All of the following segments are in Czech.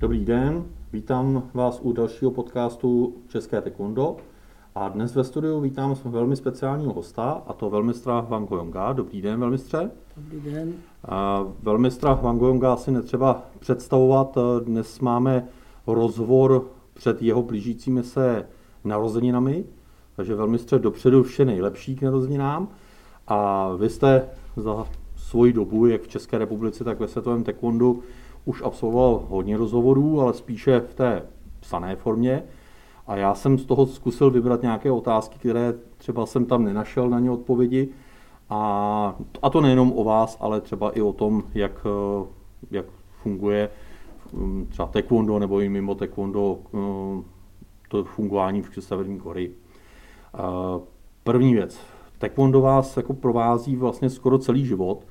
Dobrý den, vítám vás u dalšího podcastu České taekwondo. A dnes ve studiu vítám velmi speciálního hosta, a to velmistra Wang Goyonga. Dobrý den, velmistře. Dobrý den. A velmistra Wang Goyonga asi netřeba představovat. Dnes máme rozhovor před jeho blížícími se narozeninami, takže velmistře dopředu vše nejlepší k narozeninám. A vy jste za svoji dobu, jak v České republice, tak ve světovém taekwondu, už absolvoval hodně rozhovorů, ale spíše v té psané formě. A já jsem z toho zkusil vybrat nějaké otázky, které třeba jsem tam nenašel na ně odpovědi. A, a to nejenom o vás, ale třeba i o tom, jak, jak funguje um, třeba taekwondo nebo i mimo taekwondo um, to fungování v Severní Koreji. První věc. Taekwondo vás jako provází vlastně skoro celý život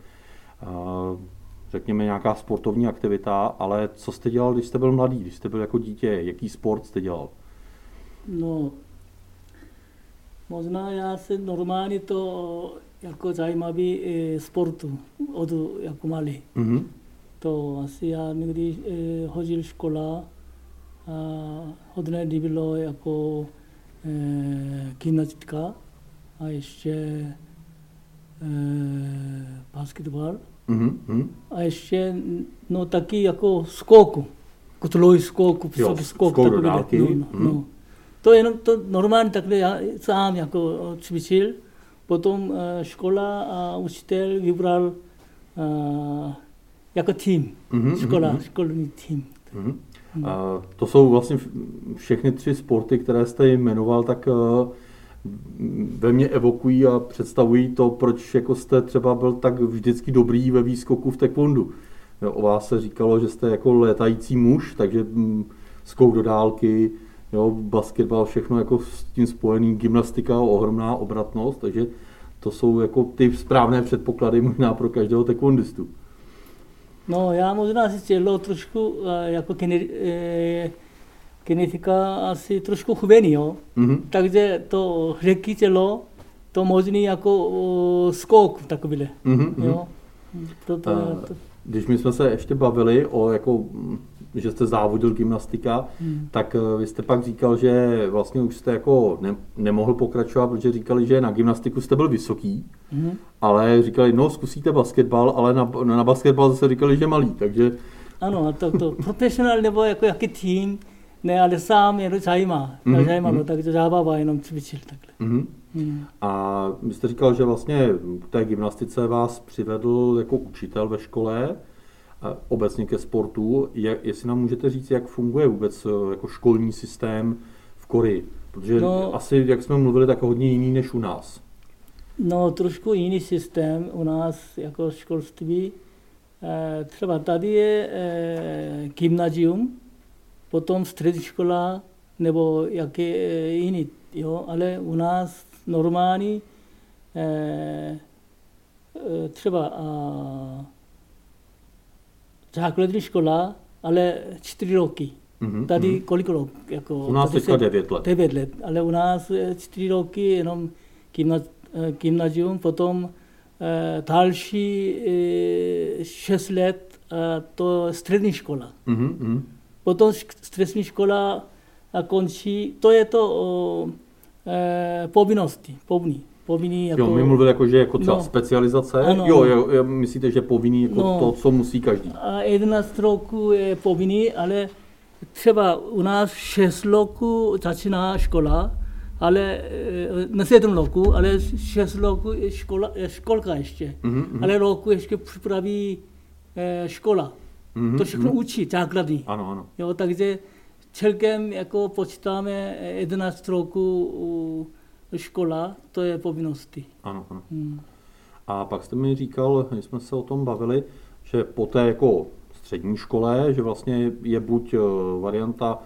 řekněme, nějaká sportovní aktivita, ale co jste dělal, když jste byl mladý, když jste byl jako dítě, jaký sport jste dělal? No, možná já se normálně to jako zajímavý e, sportu od jako malý. Mm-hmm. To asi já někdy e, chodil škola, a hodně bylo jako e, gymnastika a ještě e, basketbal. Mm-hmm. A ještě no taky jako skoku, kotloj skoku, jo, skok, skok do dálky. No, no, mm-hmm. no. To jenom to normálně takhle já sám jako cvičil. Potom uh, škola a učitel vybral uh, jako tým, mm-hmm, škola, mm-hmm. školní tým. Mm-hmm. Mm. Uh, to jsou vlastně všechny tři sporty, které jste jmenoval, tak uh, ve mně evokují a představují to, proč jako jste třeba byl tak vždycky dobrý ve výskoku v taekwondu. O vás se říkalo, že jste jako létající muž, takže mm, skok do dálky, jo, basketbal, všechno jako s tím spojený, gymnastika, ohromná obratnost, takže to jsou jako ty správné předpoklady možná pro každého taekwondistu. No, já možná si tělo trošku eh, jako eh, genetika asi trošku chubený, jo. Mm-hmm. Takže to řeky tělo, to možný jako uh, skok takovýhle, mm-hmm. jo. To, to, to. Když my jsme se ještě bavili o jako že jste závodil gymnastika, hmm. tak uh, vy jste pak říkal, že vlastně už jste jako ne, nemohl pokračovat, protože říkali, že na gymnastiku jste byl vysoký, hmm. ale říkali, no zkusíte basketbal, ale na, na basketbal zase říkali, že malý, takže... Ano, to, to profesionál nebo jako jaký tým, ne, ale sám jenom zajímá. Mm-hmm. Zajímalo, mm-hmm. takže zábava jenom cvičil takhle. Mm-hmm. Mm. A vy jste říkal, že vlastně k té gymnastice vás přivedl jako učitel ve škole, obecně ke sportu. Je, jestli nám můžete říct, jak funguje vůbec eh, jako školní systém v Koreji? Protože no, asi, jak jsme mluvili, tak hodně jiný než u nás. No, trošku jiný systém u nás jako školství. Eh, třeba tady je eh, gymnázium, potom střední škola nebo jaké eh, jiný, jo, ale u nás normální eh, eh třeba a, základní škola, ale čtyři roky. Mm-hmm. Tady mm-hmm. kolik rok? Jako, u nás teďka devět let. Devět let, ale u nás čtyři roky jenom gymnazium, potom eh, další eh, šest let eh, to střední škola. Mm-hmm potom střední škola končí, to je to o, e, povinnosti, povinný. Povinný jako, jo, my mluvili jako, že jako třeba no, specializace, ano, jo, jo, myslíte, že povinný jako no, to, co musí každý. A 11 roku je povinný, ale třeba u nás 6 roku začíná škola, ale e, na 7 roku, ale 6 roku je škola, je školka ještě, mm-hmm. ale roku ještě připraví e, škola. Mm-hmm. To všechno mm-hmm. učí, základní. Ano, ano. Jo, takže celkem jako počítáme 11 roku škola, to je povinnosti. Ano, ano. Hmm. A pak jste mi říkal, když jsme se o tom bavili, že po té jako střední škole, že vlastně je buď eh, varianta,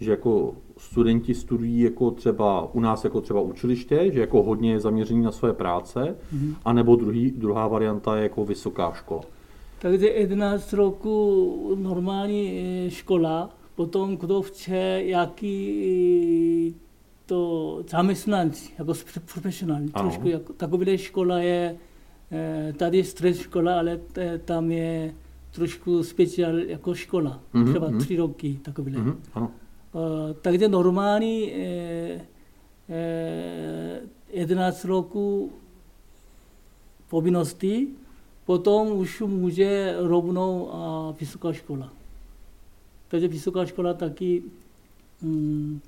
že jako studenti studují jako třeba u nás jako třeba učiliště, že jako hodně je zaměření na své práce, mm-hmm. anebo druhý, druhá varianta je jako vysoká škola. Takže 11 roku normální e, škola, potom kdo chce, jaký e, to zaměstnanci, jako profesionální. Trošku jako, taková škola je, e, tady střední škola, ale tam je trošku speciál jako škola, Mhm, třeba mhm. tři roky takovýhle. Mhm, ano. Eh, takže normální eh, eh, 11 roku povinnosti, potom už může rovnou a vysoká škola. Takže vysoká škola taky mm,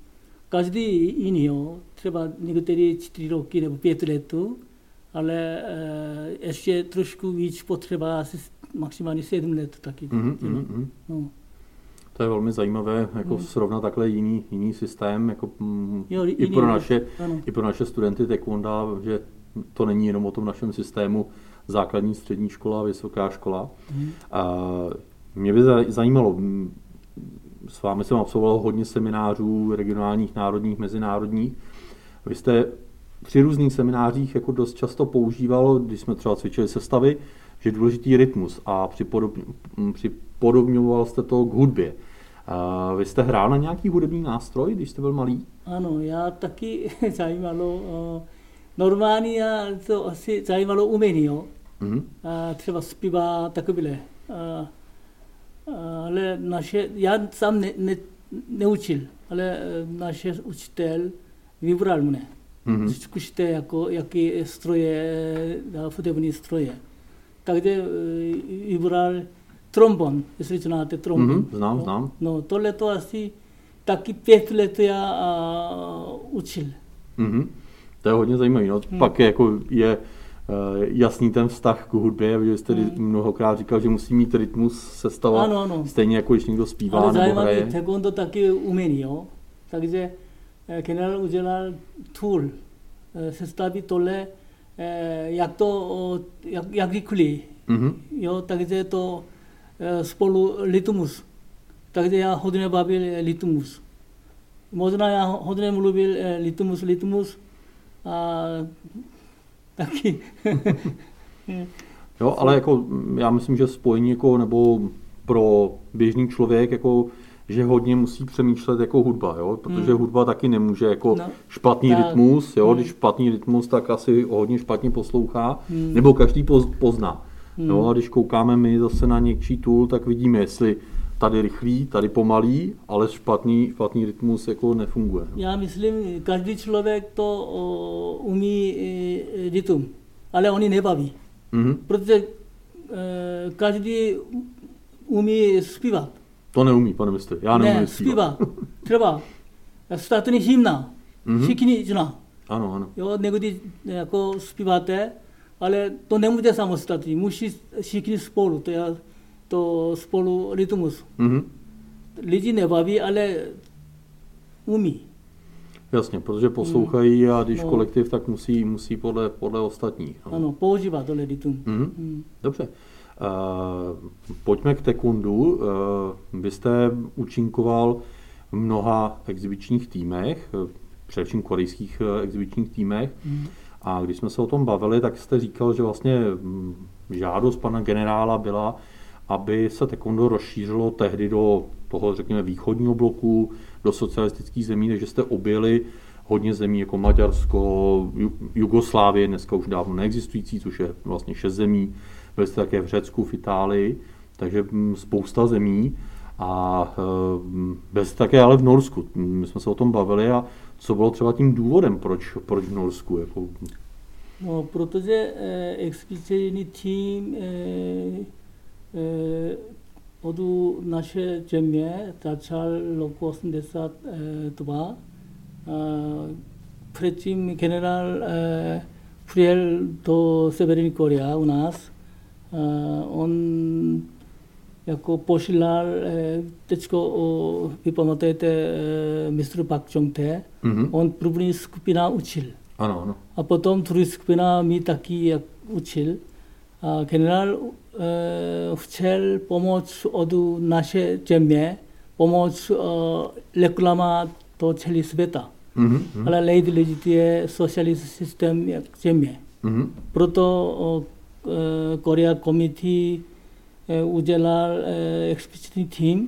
každý jiný, jo. třeba některý čtyři roky nebo pět let, ale eh, ještě trošku víc potřeba asi maximálně sedm let taky. Mhm, mhm. No. To je velmi zajímavé, jako Hmm. srovnat takhle jiný, jiný systém, jako mm, Jo, i jiný, pro naše, ano. i pro naše studenty taekwonda, že to není jenom o tom našem systému základní, střední škola, vysoká škola. Mhm. A mě by za- zajímalo, s vámi jsem absolvoval hodně seminářů regionálních, národních, mezinárodních. Vy jste při různých seminářích jako dost často používal, když jsme třeba cvičili sestavy, že je důležitý rytmus a připodobň, připodobňoval jste to k hudbě. A vy jste hrál na nějaký hudební nástroj, když jste byl malý? Ano, já taky zajímalo, normálně to asi zajímalo umění, jo. Mhm. A třeba zpívá a, ale naše, já sám ne, ne, neučil, ale eh, naše učitel vybral mne. Mhm. Zkušte, jako, jaký stroje, hudební stroje. Takže eh, vybral trombon, jestli znáte trombon. Mhm, znám, no, znám. No, tohle to asi taky pět let já a, učil. Mhm. To je hodně zajímavé. No. Hmm. Pak je, jako je eh, jasný ten vztah k hudbě, protože jste Hmm. mnohokrát říkal, že musí mít rytmus sestava, Ano, ano. stejně jako když někdo zpívá Ale nebo zajímavé, hraje. taekwondo taky umění, jo. Takže eh, generál udělal tool, eh, sestaví tohle, eh, jak to, jak, jak rychle, Mhm. jo, takže to eh, spolu rytmus. Takže já hodně bavil eh, rytmus. Možná já hodně mluvil eh, rytmus, rytmus a taky. Jo, ale jako já myslím, že spojení jako, nebo pro běžný člověk, jako, že hodně musí přemýšlet jako hudba, jo? protože Hmm. hudba taky nemůže jako No. špatný Tak. rytmus, jo? Hmm. když špatný rytmus, tak asi ho hodně špatně poslouchá, Hmm. nebo každý poz- pozná. Hmm. Jo? A když koukáme my zase na někčí tool, tak vidíme, jestli tady rychlý, tady pomalý, ale špatný, špatný rytmus jako nefunguje. jo. Já myslím, každý člověk to o, umí e, rytm, ale oni nebaví. Mhm. Protože e, každý umí zpívat. To neumí, pane mistr. Já neumím ne, zpívat. zpívat. Třeba státní hymna, Mhm. všichni zná. Ano, ano. Jo, někdy jako zpíváte, ale to nemůže samostatně, musí všichni spolu, to, je, to spolu rytmus. Mhm. Lidi nebaví, ale umí. Jasně, protože poslouchají a když No. kolektiv, tak musí, musí podle, podle ostatních. no. Ano, používá tohle rytm. Mhm. Mm. Dobře. Uh, pojďme k tekundu. Uh, vy jste účinkoval v mnoha exibičních týmech, především korejských eh, exibičních týmech. Mm. A když jsme se o tom bavili, tak jste říkal, že vlastně mm, žádost pana generála byla, aby se taekwondo rozšířilo tehdy do toho, řekněme, východního bloku, do socialistických zemí, takže jste objeli hodně zemí jako Maďarsko, Ju- Jugoslávie, dneska už dávno neexistující, což je vlastně šest zemí. Byli jste také v Řecku, v Itálii, takže mm, spousta zemí. A eh, byl jste také ale v Norsku. My jsme se o tom bavili a co bylo třeba tím důvodem, proč, proč v Norsku? Jako, No, protože eh, expediční tým eh, eh, od naše země začal roku 82. Eh, předtím generál eh, přijel do Severní Korea u nás. Eh, on jako posílal, eh, teďko o, vy pamatujete eh, mistr Pak Chong Tae, Mhm. on první skupina učil. Ano, ano. A potom druhá skupina mi taky jak učil. A generál e, chtěl pomoct od naše země, pomoct e, reklama do celý světa. Mhm. mhm. Ale lidi lidi je socialist systém jak země. Mhm. Proto o, e, Korea Committee e, udělal e, expediční tým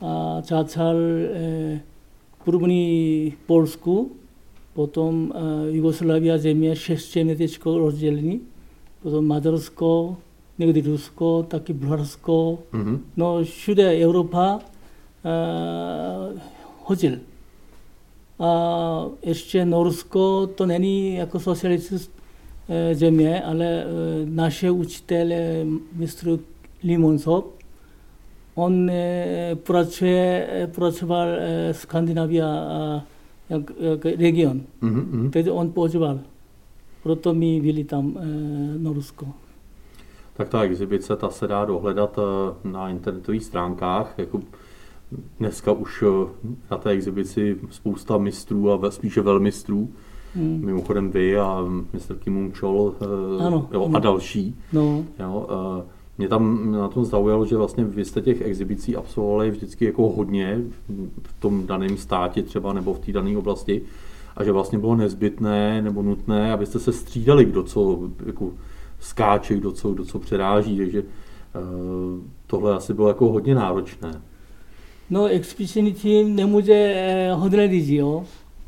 a začal e, první Polsku, potom e, Jugoslávia země, šest země teďko rozdělení, potom Maďarsko, někdy Rusko, taky Bulharsko, Mhm. no všude Evropa uh, hodil. A ještě Norsko to není jako socialistické země, ale eh, naše učitel eh, mistr Limonsov, on eh, pracuje, eh, pracoval eh, Skandinavia eh, jak, jak region, Mhm. Mhm. takže on používal. Proto my byli tam eh, Norsko. Tak ta exibice, ta se dá dohledat eh, na internetových stránkách. Jako dneska už eh, na té exibici spousta mistrů a spíše velmistrů. Hmm. Mimochodem vy a mistr Kim Chol Ano, jo, a další. No, Jo, mě tam na tom zaujalo, že vlastně vy jste těch exibicí absolvovali vždycky jako hodně v tom daném státě třeba nebo v té dané oblasti a že vlastně bylo nezbytné nebo nutné, abyste se střídali, kdo co jako skáče, kdo co, kdo co přeráží, takže eh, tohle asi bylo jako hodně náročné. no expediční tým nemůže eh, hodně lidí, jo,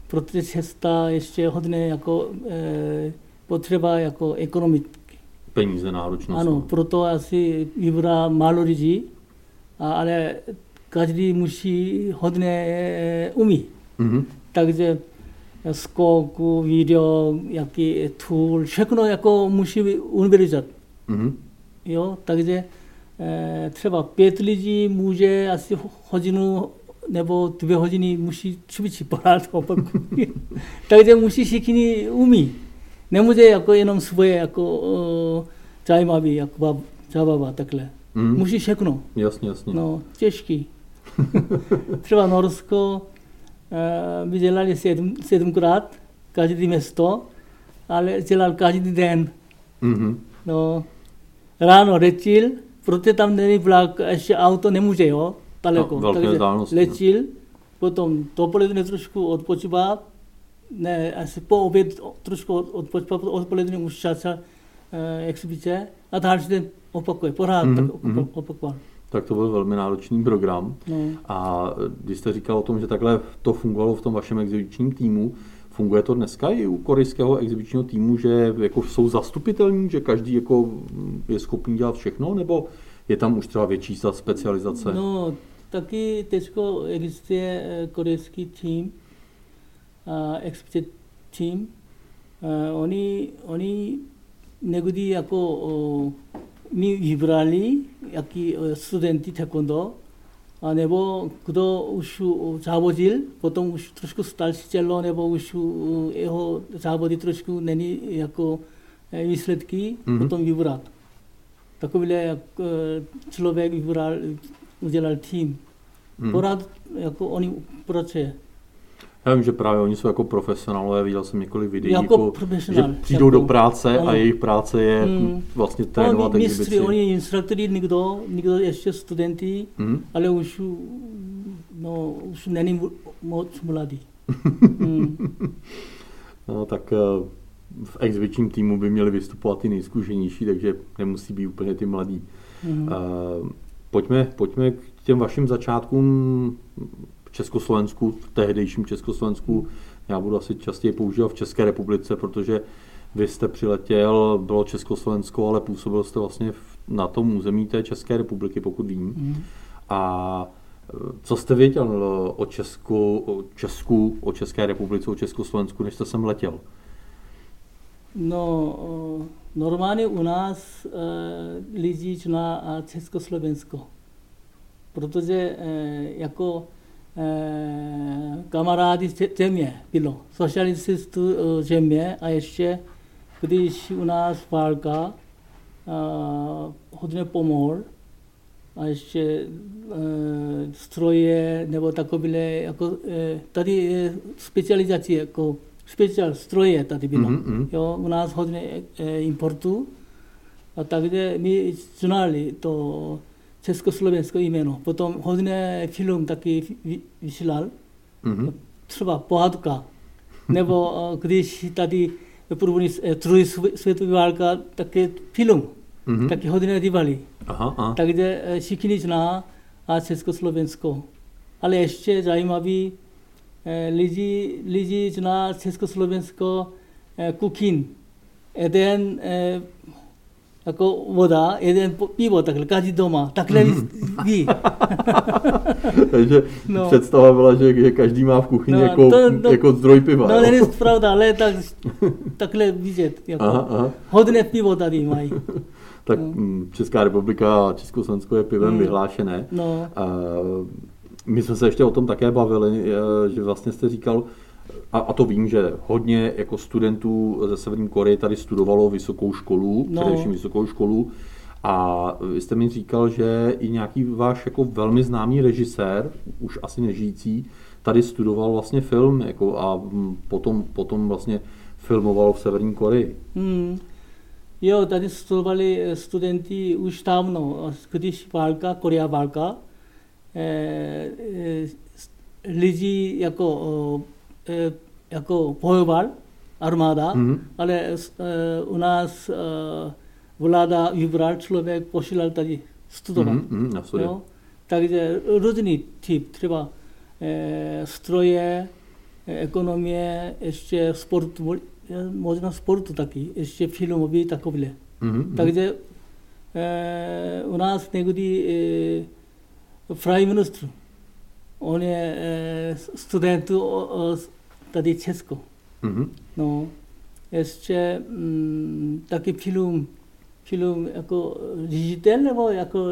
protože cesta ještě hodně jako eh, potřeba jako ekonomicky. Peníze náročnost. Ano, no. proto asi vybra málo lidí, a, ale každý musí hodně eh, umí. Mhm. Takže skok, video, jaký tool, všechno jako musí univerzovat. Mhm. Jo, takže eh, třeba pět lidí může asi hodinu nebo dvě hodiny musí cvičit pořád opakuje. takže musí všichni umí. Nemůže jako jenom svoje jako uh, zajímavý, jako zabava takhle. Mhm. Musí všechno. Jasně, jasně. No, těžký. třeba Norsko by dělali sedm, sedmkrát, každý město, ale dělal každý den. Mhm. No, ráno letěl, protože tam není vlak, ještě auto nemůže, jo, daleko. No, velké vzdálenosti, no. letěl, potom dopoledne trošku odpočíval, ne, asi po oběd trošku odpočíval, odpoledne už začal eh, exibice a další den opakuje, pořád Mhm, tak mhm. opakoval. Tak to byl velmi náročný program. No. A když jste říkal o tom, že takhle to fungovalo v tom vašem exibičním týmu, funguje to dneska i u korejského exibičního týmu, že jako jsou zastupitelní, že každý jako je schopný dělat všechno, nebo je tam už třeba větší ta specializace? No, taky teď existuje eh, korejský tým, expert tým. A oni, oni někdy jako o, my vybrali, jaký eh, studenty taekwondo, a nebo kdo už o, závodil, potom už trošku starší tělo, nebo už jeho závody trošku není jako eh, výsledky, Mhm. potom vybrat. Takovýhle jak, eh, člověk vybral, udělal tým. Hmm. Pořád jako oni pracuje. Já vím, že právě oni jsou jako profesionálové, viděl jsem několik videí, Jako profesionál, že přijdou jako- do práce a ano. jejich práce je Hmm. vlastně trénovat Oni mistři, oni instruktory, nikdo, nikdo ještě studenty, Mhm. ale už, no, už není moc mladý. Hmm. No, tak eh, v exibičním týmu by měli vystupovat ty nejzkušenější, takže nemusí být úplně ty mladí. Hmm. Eh, Pojďme, pojďme k těm vašim začátkům v Československu, v tehdejším Československu. Já budu asi častěji používat v České republice, protože vy jste přiletěl, bylo Československo, ale působil jste vlastně na tom území té České republiky, pokud vím. Hmm. A eh, co jste věděl o Česku, o Česku, o České republice, o Československu, než jste sem letěl? No, normálně u nás e, lidi eh, Československo, protože e, jako e, kamarády ze- země bylo, socialistů e, země a ještě když u nás válka hodně pomohl a ještě e, stroje nebo takové, jako, tady je specializace, jako speciál stroje tady bylo. Mhm, mhm. Jo, u nás hodně importu, a takže my znali to Československo jméno. Potom hodně film taky vy- vysílal, Mhm. třeba pohádka. Nebo eh, když tady první eh, druhý svě- světový válka, taky film, Mhm. taky hodně dívali. Aha, aha. Takže eh, všichni zná a Československo. Ale ještě zajímavý, eh, lidi, lidi zná Československo eh, kuchyň. Jeden eh, jako voda, jeden pivo, takhle, každý doma, takhle ví. Takže no. představa byla, že, že každý má v kuchyni no, jako, to, to, jako zdroj piva. No, není pravda, ale tak, takhle vidět. Jako, aha, aha. Hodně pivo tady mají. tak no. Mm, Česká republika a Československo je pivem mm. vyhlášené. No. A my jsme se ještě o tom také bavili, že vlastně jste říkal, a, a to vím, že hodně jako studentů ze Severní Koreje tady studovalo vysokou školu, no. především vysokou školu. A vy jste mi říkal, že i nějaký váš jako velmi známý režisér, už asi nežijící, tady studoval vlastně film jako a potom, potom vlastně filmoval v Severní Koreji. Hmm. Jo, tady studovali studenti už dávno, když válka, Korea válka, eh, eh, lidi jako jako bojoval armáda, mm-hmm. ale e, u nás e, vláda vybral člověk, posílal tady studovat. Mm-hmm, jo? Takže různý typ, třeba stroje, ekonomie, ještě sport, možná sportu taky, ještě filmový takovýhle. Mm-hmm. Takže u nás někdy prime minister on je e, studentů tady Česko. Mm-hmm. No, ještě mm, taky film, film jako ředitel nebo jako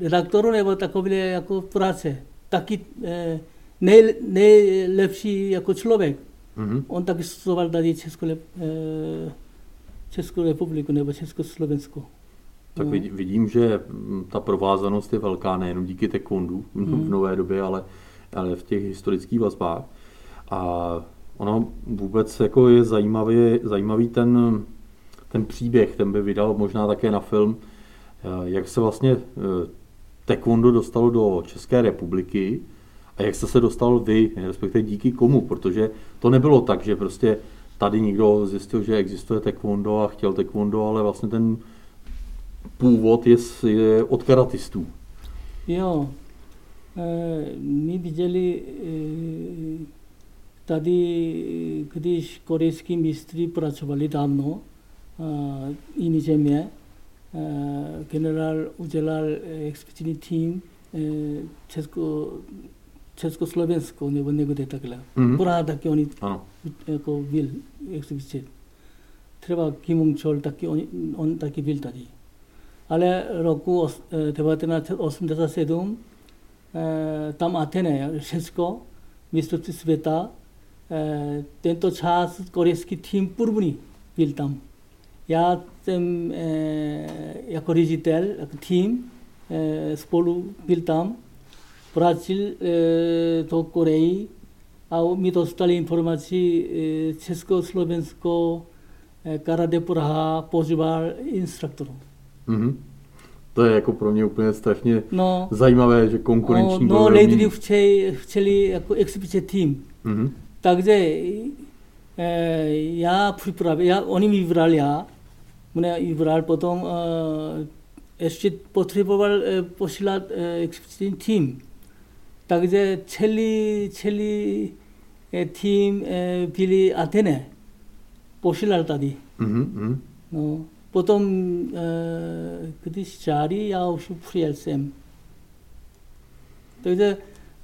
redaktor nebo takové jako práce. Taky e, nej, nejlepší jako člověk. Mm-hmm. On taky studoval tady Česko, e, Českou republiku nebo Československo. Tak vidím, že mm, ta provázanost je velká nejenom díky taekwondu v hmm. nové době, ale, ale v těch historických vazbách. A ono vůbec jako je zajímavý, zajímavý ten, ten příběh, ten by vydal možná také na film, eh, jak se vlastně eh, taekwondo dostalo do České republiky a jak jste se dostal vy, respektive díky komu, protože to nebylo tak, že prostě tady někdo zjistil, že existuje taekwondo a chtěl taekwondo, ale vlastně ten původ je, je od karatistů. Jo, e, my viděli e, tady, když korejský mistry pracovali dávno, e, jiný země, generál udělal expediční tým Česko, Československo nebo někde takhle. Mm-hmm. Praha taky oni ano. jako byl expedici. Třeba Kim Ung-chol taky on, on taky byl tady ale roku 1987 tam Atene, Česko, mistrovství světa, tento čas korejský tým první byl tam. Já jsem jako ředitel, jako tým, spolu byl tam, Brazil do Koreji a my dostali informaci Česko, Slovensko, Karate Praha, pozval instruktorů. Mm-hmm. To je jako pro mě úplně strašně no, zajímavé, že konkurenční no, no nejdřív chtěli, chtěli jako exibice tým. Mm-hmm. Takže e, já připravil, já, oni mi vybrali já, mě vybral potom, e, ještě potřeboval e, posílat e, tým. Takže celý, celý e, tým e, byli Athene, posílal tady. Mm-hmm. No. Potom, e, když žádí, já už přijel jsem. Takže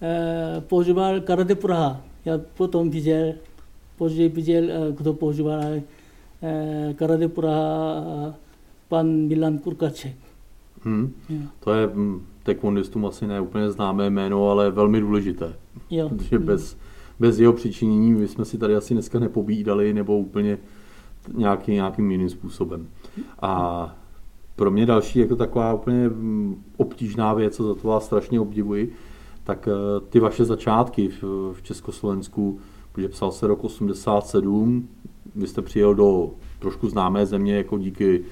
e, používal karate Praha. Já potom viděl, později viděl, e, kdo používal karate Praha, pan Milan Kurkaček. Hmm. To je taekwondistům asi ne úplně známé jméno, ale velmi důležité. Jo. Protože hmm. bez, bez jeho přičinění my jsme si tady asi dneska nepobídali nebo úplně nějaký, nějakým jiným způsobem. A pro mě další jako taková úplně mm, obtížná věc, co za to vás strašně obdivuji, tak eh, ty vaše začátky v, Československu, protože psal se rok 87, vy jste přijel do trošku známé země jako díky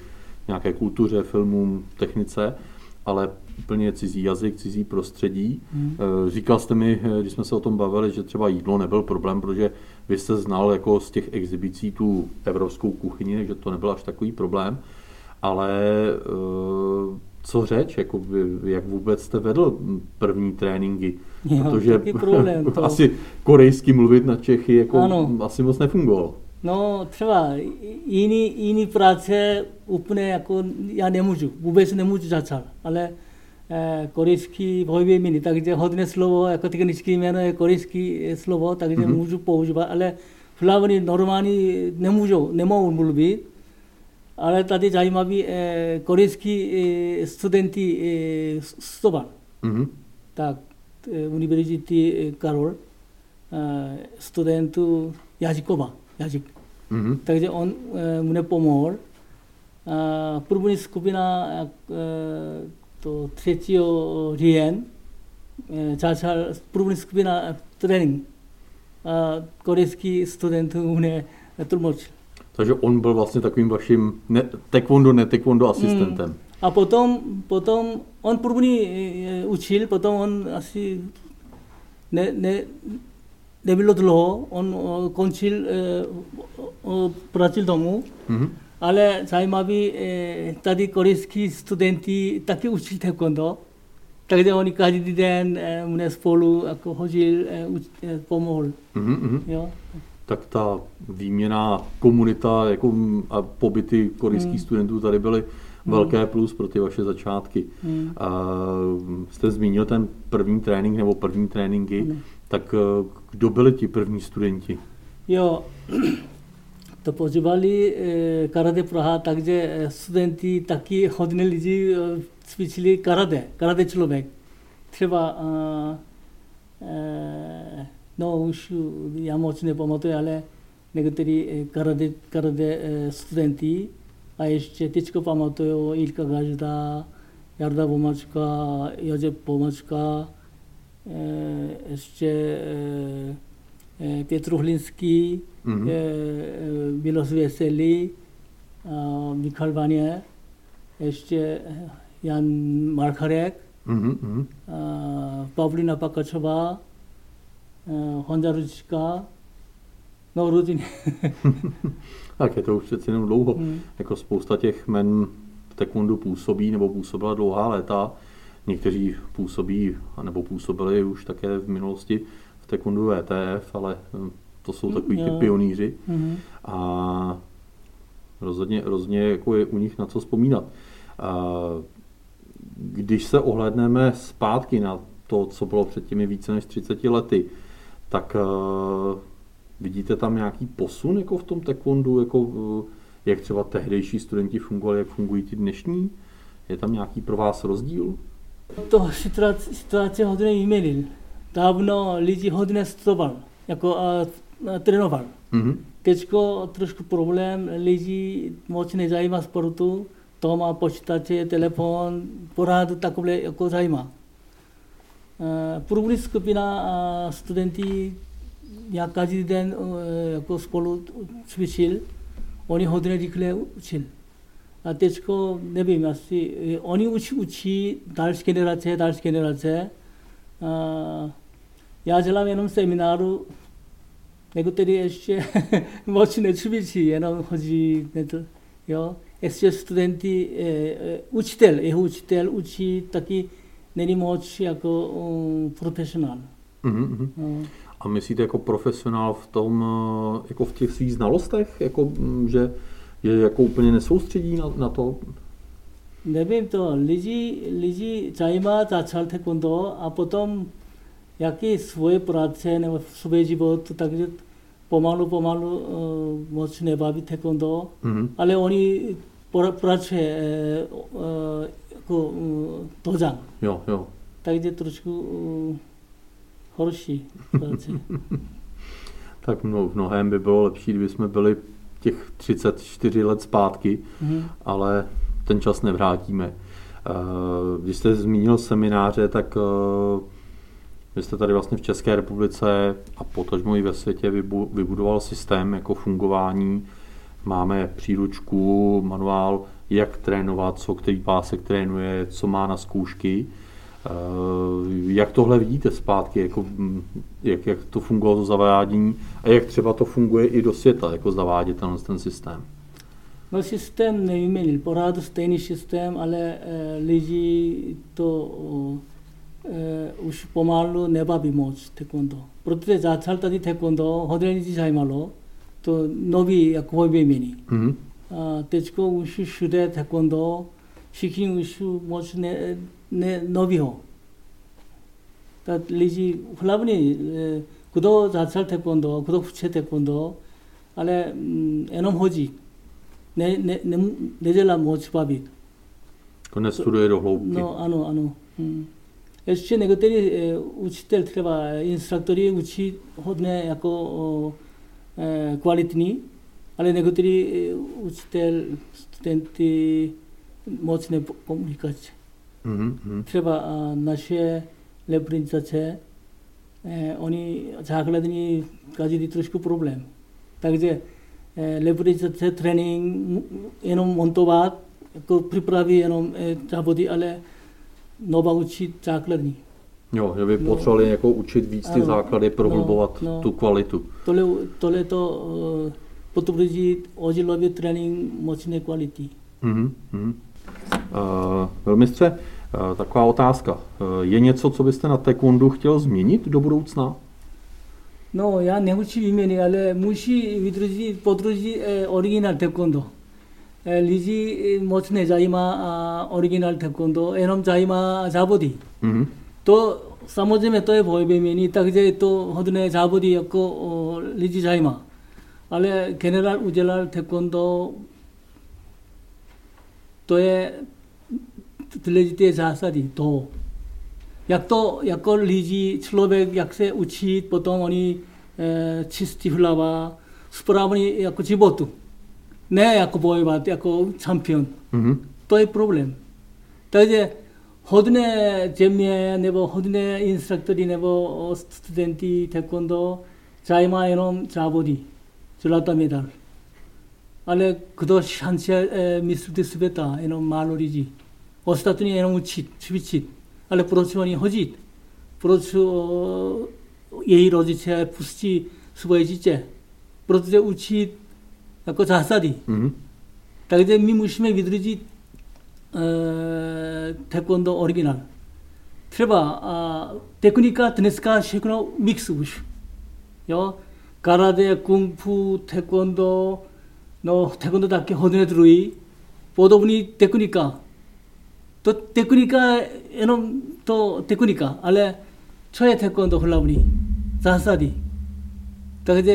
nějaké kultuře, filmům, technice, ale úplně cizí jazyk, cizí prostředí. Hmm. Eh, říkal jste mi, eh, když jsme se o tom bavili, že třeba jídlo nebyl problém, protože vy jste znal jako z těch exibicí tu evropskou kuchyni, že to nebyl až takový problém. Ale eh, co řeč, jako jak vůbec jste vedl první tréninky? Jo, Protože problém, to. asi korejsky mluvit na Čechy jako ano. asi moc nefungovalo. No třeba jiný, jiný práce úplně jako já nemůžu, vůbec nemůžu začal, ale eh, korejský pojmy takže hodně slovo, jako technické jméno je korejský slovo, takže mm-hmm. můžu používat, ale Flavony normálně nemůžu, nemohou mluvit, ale tady zajímavý eh, korejský eh, studenty eh, studoval. Mm-hmm. Tak, eh, univerzity eh, Karol, eh, studentů jazykova jazyk. Mm-hmm. Takže on e, mu nepomohl. A první skupina e, to 3. říjen e, začal první skupina trénink. A korejský student mě tlumočil. Takže on byl vlastně takovým vaším ne, taekwondo, ne taekwondo asistentem. Mm. A potom, potom on první učil, potom on asi ne, ne, nebylo dlouho, on končil práci domů, mm-hmm. Ale zajímavý, tady korejský studenti taky učili taekwondo, takže oni každý den mě spolu jako hodil, pomohl. Mm-hmm. Jo. Tak ta výměna komunita jako a pobyty korejských mm. studentů tady byly velké plus pro ty vaše začátky. Mm. A jste zmínil ten první trénink nebo první tréninky. Mm. Tak kdo byli ti první studenti? Jo, to používali eh, karate Praha, takže eh, studenti taky hodně lidí cvičili karate, karate člověk. Třeba, no už já moc nepamatuju, ale někteří karate, karate studenti, a ještě teďko pamatuju Ilka Gazda, Jarda Bomačka, Josef Bomačka, ještě Petr Hlinský, mm-hmm. Milos Veselý, Michal Vanie, ještě Jan Marcharek, mm-hmm. Pavlina Pakačová, Honza Ručka, no různě. tak je to už přeci jenom dlouho. Mm. Jako spousta těch men v taekwondo působí nebo působila dlouhá léta. Někteří působí, nebo působili už také v minulosti v taekwondo VTF, ale hm, to jsou takový ty pionýři. Mm-hmm. A rozhodně, rozhodně jako je u nich na co vzpomínat. A když se ohledneme zpátky na to, co bylo před těmi více než 30 lety, tak uh, vidíte tam nějaký posun jako v tom taekwondu, jako, uh, jak třeba tehdejší studenti fungovali, jak fungují ti dnešní? Je tam nějaký pro vás rozdíl? To situace, situace hodně vyměnil. Dávno lidi hodně studoval, jako a trénoval. Mm-hmm. Teďko trošku problém, lidi moc nezajímá sportu, to má počítače, telefon, pořád takové jako zajímá. Uh, První skupina uh, studenti, já každý den uh, jako spolu cvičil, oni hodně rychle učil. A teďko nevím, asi oni učí, učí další generace, další generace. A já dělám jenom semináru, někteří ještě moc necvičí, jenom chodí, jo. Ještě studenti, učitel, jeho učitel učí taky není moc jako um, profesionál. Mm-hmm. No. A myslíte jako profesionál v tom, jako v těch svých znalostech, jako, že je jako úplně nesoustředí na, na to? Nevím to, lidi, lidi zajímá začal taekwondo a potom jaký svoje práce nebo svůj život, takže pomalu, pomalu uh, moc nebaví taekwondo, mm-hmm. ale oni pracuje uh, uh, jako uh, dozang. Jo, jo. Takže trošku uh, horší práce. tak mno, v mnohem by bylo lepší, kdyby jsme byli těch 34 let zpátky, mm. ale ten čas nevrátíme. Když jste zmínil semináře, tak vy jste tady vlastně v České republice a potažmo i ve světě vybudoval systém jako fungování. Máme příručku, manuál, jak trénovat, co který pásek trénuje, co má na zkoušky. Eh, jak tohle vidíte zpátky, jako, hm, jak, jak to fungovalo to zavádění a jak třeba to funguje i do světa, jako zavádět ten, ten systém? No systém nevyměnil, pořád stejný systém, ale e, lidi to 50포말로 네바비모스 태권도 프로테 자찰타디 태권도 허드레니지 사이말로 또 노비 야코베미니 아 테치코 우슈 슈데 태권도 시킨 우슈 모스네 네 노비호 다 리지 플라브니 그도 자찰 태권도 그도 후체 태권도 안에 에놈 호지 네네 네젤라 모치바비 그나 수로에로 호흡기 노 아노 아노 음 teďko už všude taekwondo, všichni už moc ne, ne novýho. Tak lidi hlavně, eh, kdo začal taekwondo, kdo chce taekwondo, ale mm, jenom hodí. Ne, ne, ne, nedělá moc bavit. Jako nestuduje do hloubky. No ano, ano. Hmm. Ještě některý e, učitel, třeba instruktory učí hodně jako o, e, kvalitní, ale některý e, učitel, studenty moc nekomunikace. Mhm, mhm. Třeba a, naše reprezentace, e, oni základní každý trošku problém. Takže e, reprezentace trénink mu- jenom montovat, jako připraví jenom e, závody, ale nová učit základní. Jo, že by No. potřebovali jako učit víc ty Ano, základy, prohlubovat no, no. tu kvalitu. Tohle, tohle to uh, potvrdí ožilový trénink mocné kvality. Mhm, mhm. Uh, velmistře, uh, taková otázka. Uh, je něco, co byste na taekwondu chtěl změnit do budoucna? No, já neučí výměny, ale musí vydržet, podržet eh, originál taekwondo. 리지 모츠네 자이마 아, 오리지널 태권도 에놈 자이마 자보디. 또 사모즘에 또에 보이베면이 딱 이제 또 허드네 자보디였고 어, 리지 자이마. 알레 게네랄 우젤랄 태권도 또에 들레지때 자사디 도. 약도 약걸 리지 칠로백 약세 우치 보통 어니 치스티 흘라바 스프라브니 약고 지보뚜 Ne jako bojovat, jako čempion. Mhm. To je problém. Takže hodně země nebo hodně instruktory nebo studenty taekwondo zajímá jenom závody, zlatá medal. Ale kdo šance e, mistrovství světa, jenom málo lidí. Ostatní jenom učit, cvičit. Ale proč oni hodit? Proč její rodiče pustí svoje dítě? Protože učit jako zásady. Mhm. Takže my musíme vydržet e, taekwondo originál. Třeba a, technika dneska všechno mix už. Jo? Karate, kung fu, taekwondo, no taekwondo taky hodně druhý. Podobný technika. To technika jenom to technika, ale co je taekwondo hlavní? Zásady. Takže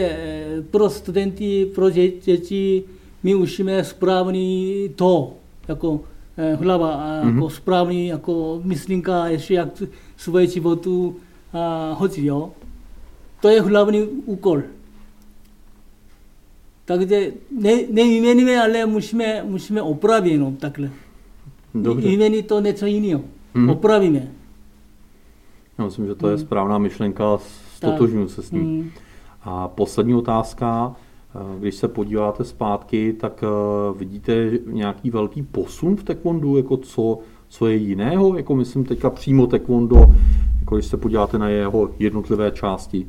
e, pro studenty, pro dě- děti my učíme správný to, jako e, hlava, a Mhm. jako správný, jako myslinka, ještě jak svoje životu a, hodí, jo. To je hlavní úkol. Takže ne, nevyměníme, ale musíme, musíme opravit jenom takhle. Dobře. To něco jiného. Mhm. Opravíme. Já myslím, že to je správná myšlenka, stotožňuji se s ní. Mm. A poslední otázka. Eh, Když se podíváte zpátky, tak eh, vidíte nějaký velký posun v taekwondu, jako co, co je jiného, jako myslím teďka přímo taekwondo, jako když se podíváte na jeho jednotlivé části.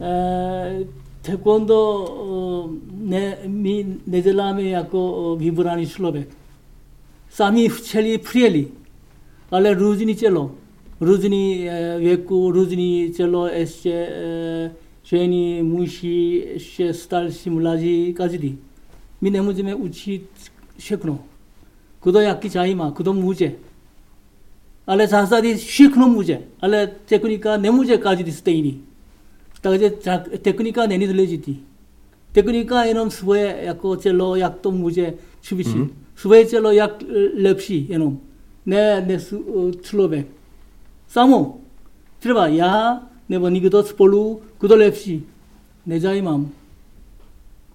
E, taekwondo e, ne, my neděláme jako vybraný člověk. Sami včeli přijeli, ale různý tělo, různý e, věku, různý tělo ještě e, ženy, muži, ještě starší, mladí, každý. My nemůžeme učit všechno. Kdo jaký zajímá, kdo může. Ale zásady všechno může, ale technika nemůže každý stejný. Takže tak- technika není důležitý. Technika jenom svoje jako tělo, jak to může cvičit. Mhm. Mm-hmm. Svoje tělo jak eh, lepší jenom. Ne, ne su- eh, člověk. Nebo někdo spolu, kdo lepší. Nezajímám.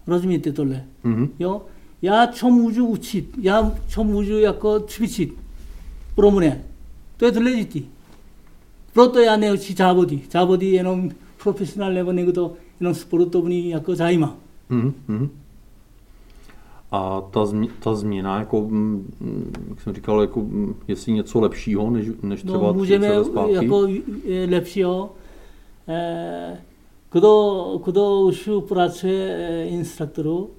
Rozumíte tohle? Mhm. Jo? Já co můžu učit, já co můžu jako cvičit pro mě. To je důležité. Proto já neučím závody. Závody jenom profesionál nebo někdo jenom sportovní jako zajímá. Mhm. A ta, změ, ta změna, jako, mm, jak jsem říkal, jako, mm, jestli něco lepšího, než, než třeba No, můžeme 30 let zpátky? jako lepšího. Eh, kdo, kdo už pracuje eh, instruktorů,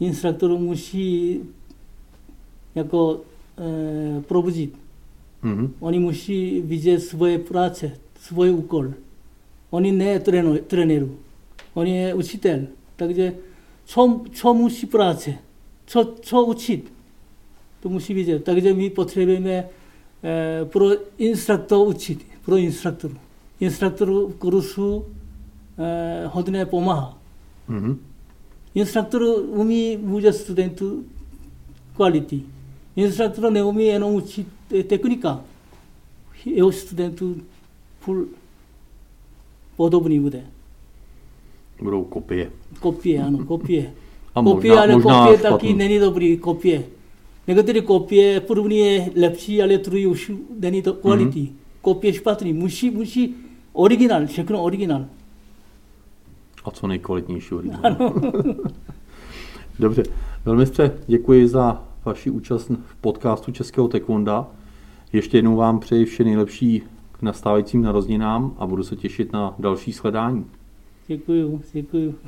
instruktor musí jako eh, probudit. Mhm. Oni musí vidět svoje práce, svůj úkol. Oni ne trénu- trenéru. On je učitel, takže co, co musí práce, 첫, 초우칫. 또 무시비제. 딱이제 미 포트레베메, 프로 인스트럭터 우칫. 프로 인스트럭터. 인스트럭터 그루수, 허드네 보마. 인스트럭터 우미 무자 스튜덴트 퀄리티. 인스트럭터 내 우미 에노 우칫 테크니까. 에오 스튜덴트 풀 podobni bude. Budou kopie. A kopie, možná, ale možná kopie špatný. taky není dobrý, kopie. Některé kopie první je lepší, ale druhý už není to kvality. Mhm. Mm-hmm. Kopie špatný, musí, musí originál, všechno originál. A co nejkvalitnější originál. Dobře. Velmistře, děkuji za vaši účast v podcastu Českého Taekwonda. Ještě jednou vám přeji vše nejlepší k nastávajícím narozeninám a budu se těšit na další sledání. Děkuju, děkuju.